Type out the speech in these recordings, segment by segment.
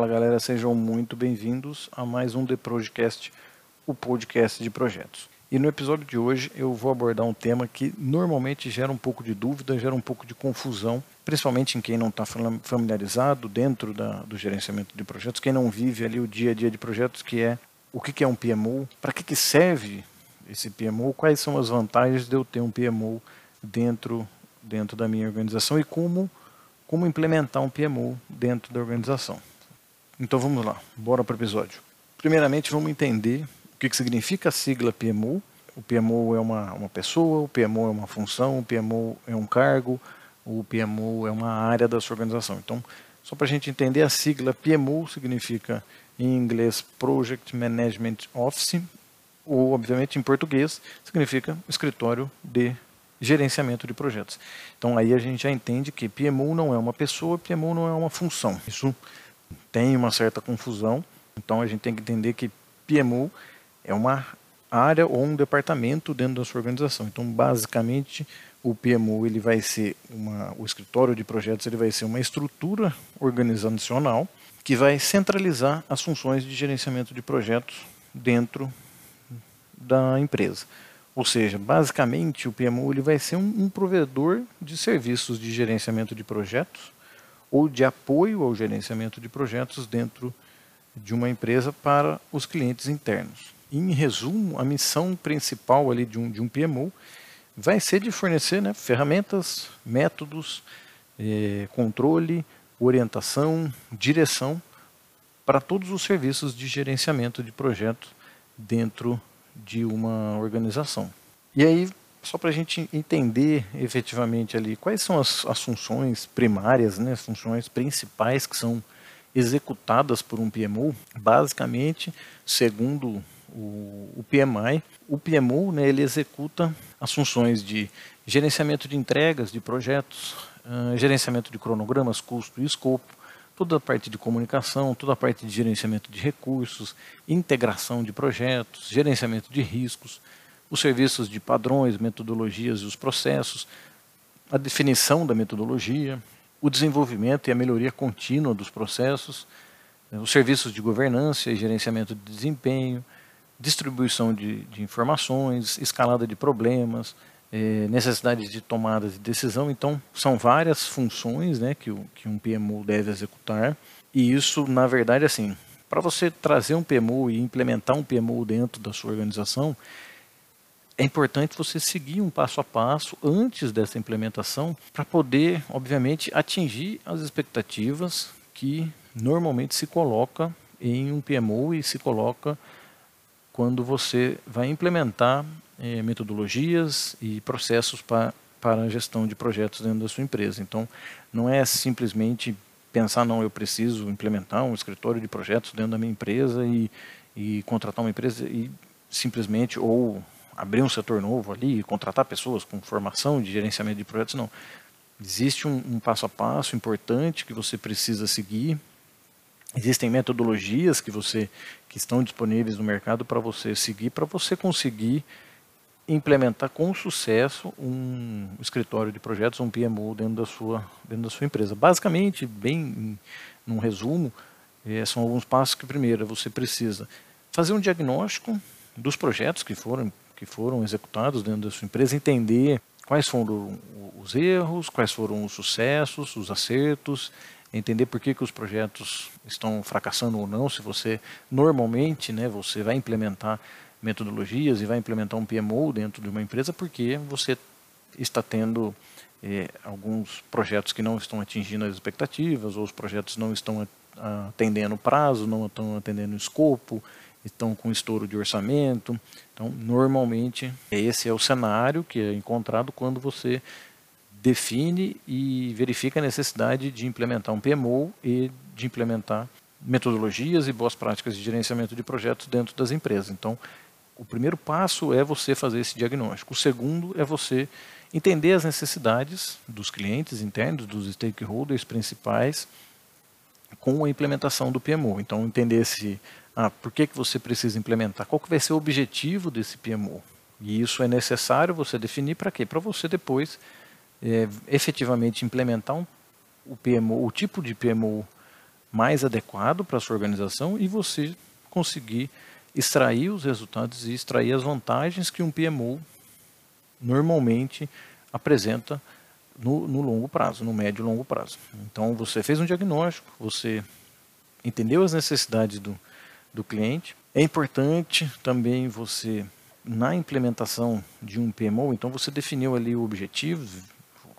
Fala galera, sejam muito bem-vindos a mais um The Projecast, o podcast de projetos. E no episódio de hoje eu vou abordar um tema que normalmente gera um pouco de dúvida, gera um pouco de confusão, principalmente em quem não está familiarizado dentro da, do gerenciamento de projetos, quem não vive ali o dia a dia de projetos, que é o que, que é um PMO, para que, que serve esse PMO, quais são as vantagens de eu ter um PMO dentro, dentro da minha organização e como, como implementar um PMO dentro da organização. Então vamos lá, bora para o episódio. Primeiramente vamos entender o que, que significa a sigla PMO. O PMO é uma, uma pessoa, o PMO é uma função, o PMO é um cargo, o PMO é uma área da sua organização. Então, só para a gente entender, a sigla PMO significa em inglês Project Management Office, ou obviamente em português significa escritório de gerenciamento de projetos. Então aí a gente já entende que PMO não é uma pessoa, PMO não é uma função. Isso tem uma certa confusão. Então a gente tem que entender que PMO é uma área ou um departamento dentro da sua organização. Então basicamente o PMO ele vai ser uma, o escritório de projetos ele vai ser uma estrutura organizacional que vai centralizar as funções de gerenciamento de projetos dentro da empresa. Ou seja, basicamente o PMO ele vai ser um, um provedor de serviços de gerenciamento de projetos ou de apoio ao gerenciamento de projetos dentro de uma empresa para os clientes internos. Em resumo, a missão principal ali de um, de um PMO vai ser de fornecer né, ferramentas, métodos, eh, controle, orientação, direção para todos os serviços de gerenciamento de projetos dentro de uma organização. E aí só para a gente entender efetivamente ali quais são as, as funções primárias, né, as funções principais que são executadas por um PMO, basicamente, segundo o, o PMI, o PMO né, ele executa as funções de gerenciamento de entregas de projetos, uh, gerenciamento de cronogramas, custo e escopo, toda a parte de comunicação, toda a parte de gerenciamento de recursos, integração de projetos, gerenciamento de riscos, os serviços de padrões, metodologias e os processos, a definição da metodologia, o desenvolvimento e a melhoria contínua dos processos, né, os serviços de governança e gerenciamento de desempenho, distribuição de, de informações, escalada de problemas, eh, necessidades de tomadas de decisão. Então, são várias funções né, que, o, que um PMO deve executar. E isso, na verdade, assim, para você trazer um PMO e implementar um PMO dentro da sua organização, é importante você seguir um passo a passo antes dessa implementação para poder, obviamente, atingir as expectativas que normalmente se coloca em um PMO e se coloca quando você vai implementar eh, metodologias e processos para, para a gestão de projetos dentro da sua empresa. Então, não é simplesmente pensar, não, eu preciso implementar um escritório de projetos dentro da minha empresa e, e contratar uma empresa e simplesmente, ou abrir um setor novo ali, contratar pessoas com formação de gerenciamento de projetos, não. Existe um, um passo a passo importante que você precisa seguir. Existem metodologias que você que estão disponíveis no mercado para você seguir, para você conseguir implementar com sucesso um escritório de projetos, um PMO dentro da sua dentro da sua empresa. Basicamente, bem num resumo, eh, são alguns passos que primeiro você precisa fazer um diagnóstico dos projetos que foram que foram executados dentro da sua empresa, entender quais foram os erros, quais foram os sucessos, os acertos, entender por que, que os projetos estão fracassando ou não, se você normalmente né, você vai implementar metodologias e vai implementar um PMO dentro de uma empresa porque você está tendo eh, alguns projetos que não estão atingindo as expectativas, ou os projetos não estão atendendo o prazo, não estão atendendo o escopo, estão com estouro de orçamento. Então, normalmente, esse é o cenário que é encontrado quando você define e verifica a necessidade de implementar um PMO e de implementar metodologias e boas práticas de gerenciamento de projetos dentro das empresas. Então, o primeiro passo é você fazer esse diagnóstico. O segundo é você entender as necessidades dos clientes internos, dos stakeholders principais, com a implementação do PMO. Então, entender se ah, por que, que você precisa implementar? Qual que vai ser o objetivo desse PMO? E isso é necessário você definir para quê? Para você depois é, efetivamente implementar um, o PMO, o tipo de PMO mais adequado para a sua organização e você conseguir extrair os resultados e extrair as vantagens que um PMO normalmente apresenta no, no, longo prazo, no médio e longo prazo. Então você fez um diagnóstico, você entendeu as necessidades do, do cliente. É importante também você, na implementação de um PMO, então você definiu ali o objetivo,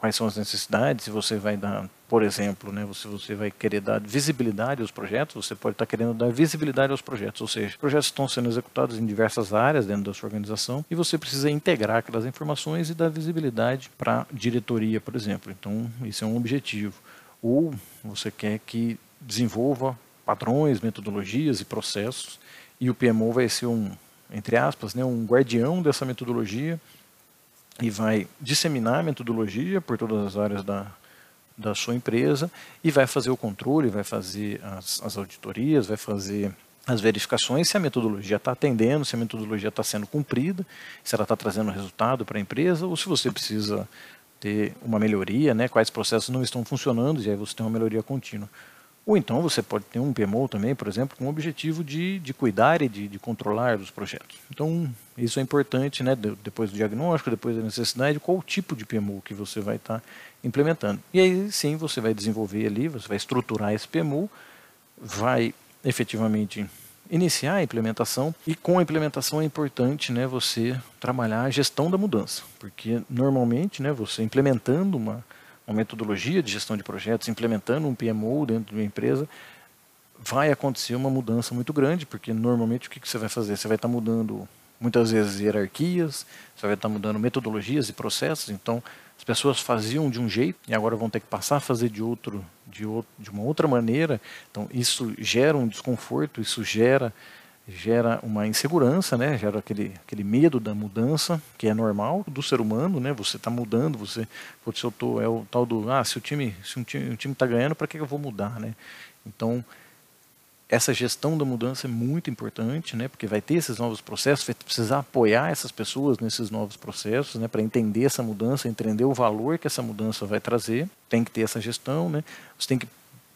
quais são as necessidades, se você vai dar, por exemplo, né, se você vai querer dar visibilidade aos projetos, você pode estar querendo dar visibilidade aos projetos, ou seja, projetos estão sendo executados em diversas áreas dentro da sua organização e você precisa integrar aquelas informações e dar visibilidade para a diretoria, por exemplo. Então, isso é um objetivo. Ou você quer que desenvolva padrões, metodologias e processos e o PMO vai ser um, entre aspas, né, um guardião dessa metodologia e vai disseminar a metodologia por todas as áreas da, da sua empresa e vai fazer o controle, vai fazer as, as auditorias, vai fazer as verificações se a metodologia está atendendo, se a metodologia está sendo cumprida, se ela está trazendo resultado para a empresa ou se você precisa ter uma melhoria, né, quais processos não estão funcionando e aí você tem uma melhoria contínua. Ou então você pode ter um PMO também, por exemplo, com o objetivo de, de cuidar e de, de controlar os projetos. Então, isso é importante, né, depois do diagnóstico, depois da necessidade, qual tipo de PMO que você vai estar tá implementando. E aí sim você vai desenvolver ali, você vai estruturar esse PMO, vai efetivamente iniciar a implementação e com a implementação é importante né, você trabalhar a gestão da mudança, porque normalmente né, você implementando uma uma metodologia de gestão de projetos, implementando um PMO dentro de uma empresa, vai acontecer uma mudança muito grande, porque normalmente o que você vai fazer? Você vai estar mudando muitas vezes hierarquias, você vai estar mudando metodologias e processos, então as pessoas faziam de um jeito e agora vão ter que passar a fazer de outro, de, outro, de uma outra maneira, então isso gera um desconforto, isso gera gera uma insegurança, né? Gera aquele, aquele medo da mudança, que é normal do ser humano, né? Você está mudando, você, se eu tô, é o tal do, ah, se o time, se um time, está ganhando, para que eu vou mudar, né? Então, essa gestão da mudança é muito importante, né? Porque vai ter esses novos processos, vai precisar apoiar essas pessoas nesses novos processos, né? Para entender essa mudança, entender o valor que essa mudança vai trazer, tem que ter essa gestão, né? Você tem que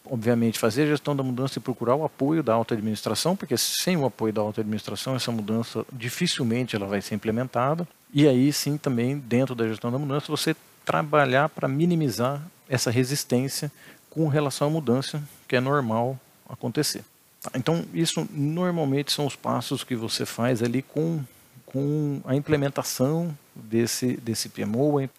obviamente, fazer a gestão da mudança e procurar o apoio da alta administração, porque sem o apoio da alta administração, essa mudança dificilmente ela vai ser implementada. E aí sim, também, dentro da gestão da mudança, você trabalhar para minimizar essa resistência com relação à mudança, que é normal acontecer. Tá? Então, isso normalmente são os passos que você faz ali com, com a implementação desse, desse PMO.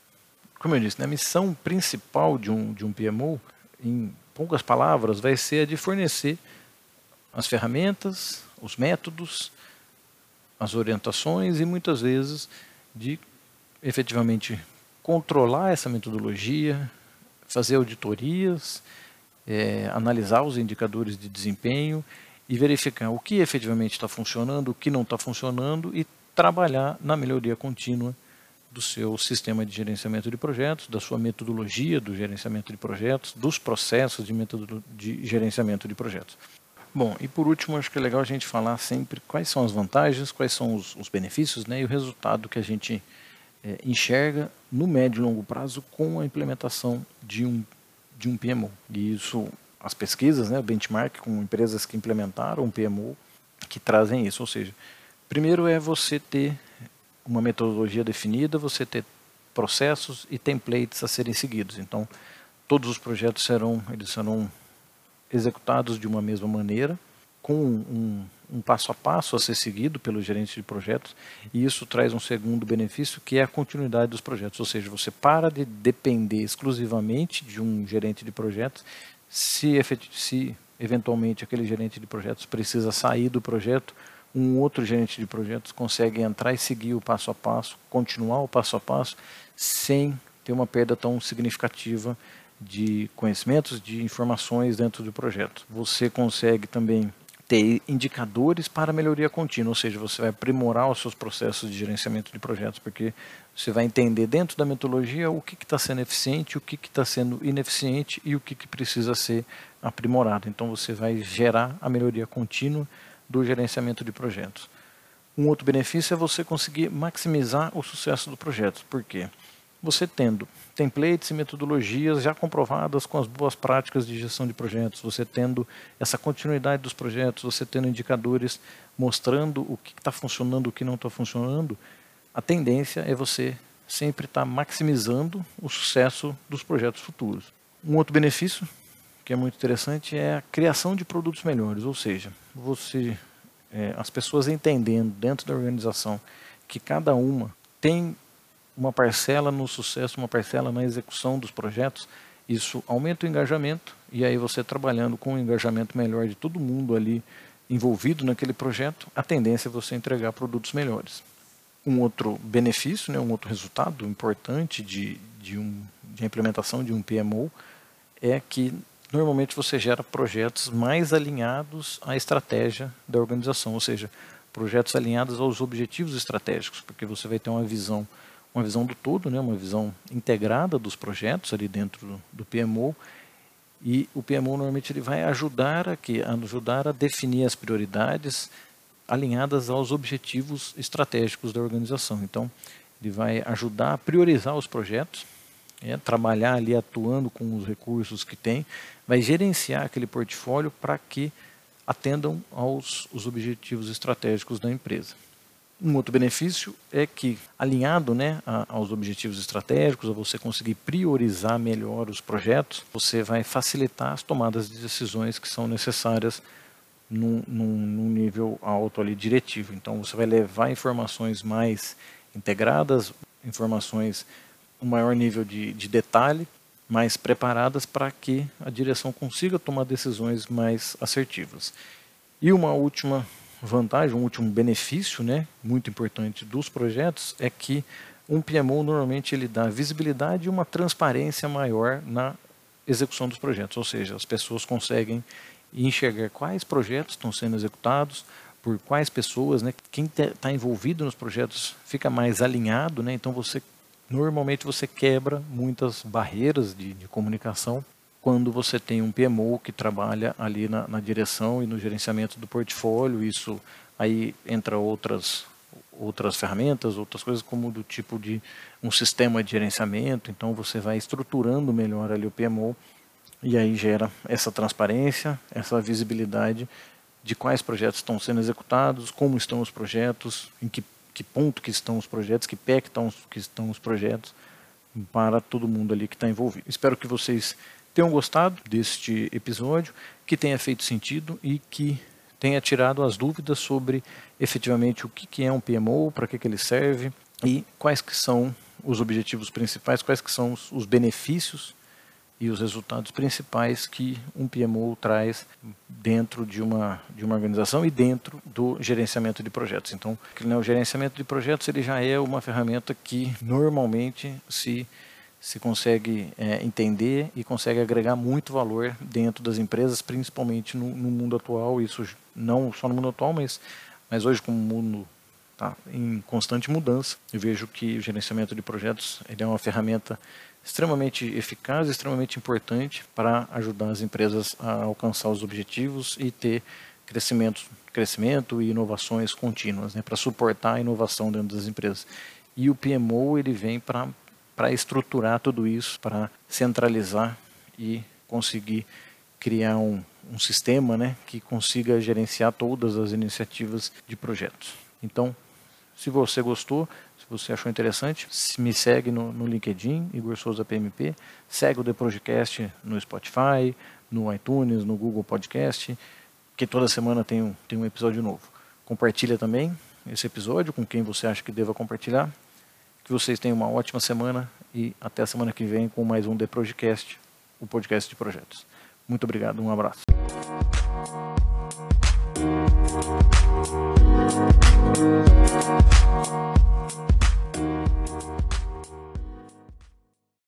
Como eu disse, né, a missão principal de um, de um PMO, em poucas palavras, vai ser a de fornecer as ferramentas, os métodos, as orientações e muitas vezes de efetivamente controlar essa metodologia, fazer auditorias, é, analisar os indicadores de desempenho e verificar o que efetivamente está funcionando, o que não está funcionando e trabalhar na melhoria contínua do seu sistema de gerenciamento de projetos, da sua metodologia do gerenciamento de projetos, dos processos de, de gerenciamento de projetos. Bom, e por último, acho que é legal a gente falar sempre quais são as vantagens, quais são os, os benefícios né, e o resultado que a gente é, enxerga no médio e longo prazo com a implementação de um, de um PMO. E isso, as pesquisas, né, benchmark com empresas que implementaram um PMO, que trazem isso. Ou seja, primeiro é você ter uma metodologia definida, você ter processos e templates a serem seguidos. Então, todos os projetos serão, eles serão executados de uma mesma maneira, com um, um passo a passo a ser seguido pelo gerente de projetos, e isso traz um segundo benefício, que é a continuidade dos projetos, ou seja, você para de depender exclusivamente de um gerente de projetos, se, se eventualmente aquele gerente de projetos precisa sair do projeto, um outro gerente de projetos consegue entrar e seguir o passo a passo, continuar o passo a passo, sem ter uma perda tão significativa de conhecimentos, de informações dentro do projeto. Você consegue também ter indicadores para melhoria contínua, ou seja, você vai aprimorar os seus processos de gerenciamento de projetos, porque você vai entender dentro da metodologia o que está sendo eficiente, o que está sendo ineficiente e o que, que precisa ser aprimorado. Então você vai gerar a melhoria contínua do gerenciamento de projetos. Um outro benefício é você conseguir maximizar o sucesso do projeto. Por quê? você tendo templates e metodologias já comprovadas com as boas práticas de gestão de projetos, você tendo essa continuidade dos projetos, você tendo indicadores mostrando o que está funcionando, o que não está funcionando, a tendência é você sempre estar tá maximizando o sucesso dos projetos futuros. Um outro benefício que é muito interessante é a criação de produtos melhores, ou seja, você, é, as pessoas entendendo dentro da organização que cada uma tem uma parcela no sucesso, uma parcela na execução dos projetos, isso aumenta o engajamento e aí você trabalhando com um engajamento melhor de todo mundo ali envolvido naquele projeto, a tendência é você entregar produtos melhores. Um outro benefício, né, um outro resultado importante de, de, um, de implementação de um PMO é que normalmente você gera projetos mais alinhados à estratégia da organização, ou seja, projetos alinhados aos objetivos estratégicos, porque você vai ter uma visão uma visão do todo, né, uma visão integrada dos projetos ali dentro do, PMO. E o PMO normalmente ele vai ajudar a, que, ajudar a definir as prioridades alinhadas aos objetivos estratégicos da organização. Então, ele vai ajudar a priorizar os projetos, é, trabalhar ali atuando com os recursos que tem, vai gerenciar aquele portfólio para que atendam aos os objetivos estratégicos da empresa. Um outro benefício é que, alinhado né, aos objetivos estratégicos, a você conseguir priorizar melhor os projetos, você vai facilitar as tomadas de decisões que são necessárias num, num, num nível alto ali diretivo. Então, você vai levar informações mais integradas, informações um maior nível de, de detalhe, mais preparadas para que a direção consiga tomar decisões mais assertivas. E uma última vantagem, um último benefício, né, muito importante dos projetos é que um PMO normalmente ele dá visibilidade e uma transparência maior na execução dos projetos, ou seja, as pessoas conseguem enxergar quais projetos estão sendo executados, por quais pessoas, né, quem está envolvido nos projetos fica mais alinhado, né, então você normalmente você quebra muitas barreiras de, de comunicação quando você tem um PMO que trabalha ali na, na, direção e no gerenciamento do portfólio, isso aí entra outras outras ferramentas, outras coisas como do tipo de um sistema de gerenciamento, então você vai estruturando melhor ali o PMO e aí gera essa transparência, essa visibilidade de quais projetos estão sendo executados, como estão os projetos, em que, que ponto que estão os projetos, que pé que estão, que estão os projetos, para todo mundo ali que está envolvido. Espero que vocês tenham gostado deste episódio, que tenha feito sentido e que tenha tirado as dúvidas sobre efetivamente o que é um PMO, para que, ele serve e quais que são os objetivos principais, quais que são os benefícios e os resultados principais que um PMO traz dentro de uma, de uma organização e dentro do gerenciamento de projetos. Então, o gerenciamento de projetos ele já é uma ferramenta que normalmente se se consegue é, entender e consegue agregar muito valor dentro das empresas, principalmente no, no, mundo atual. Isso não só no mundo atual, mas, mas hoje como o mundo está em constante mudança, eu vejo que o gerenciamento de projetos ele é uma ferramenta extremamente eficaz, extremamente importante para ajudar as empresas a alcançar os objetivos e ter crescimento, crescimento e inovações contínuas, né, para suportar a inovação dentro das empresas. E o PMO ele vem para para estruturar tudo isso, para centralizar e conseguir criar um, um sistema né, que consiga gerenciar todas as iniciativas de projetos. Então, se você gostou, se você achou interessante, me segue no, no LinkedIn, Igor Souza PMP. Segue o The Projecast no Spotify, no iTunes, no Google Podcast, que toda semana tem um, tem um episódio novo. Compartilha também esse episódio com quem você acha que deva compartilhar. Que vocês tenham uma ótima semana e até a semana que vem com mais um The Projecast, o podcast de projetos. Muito obrigado, um abraço. Thank you.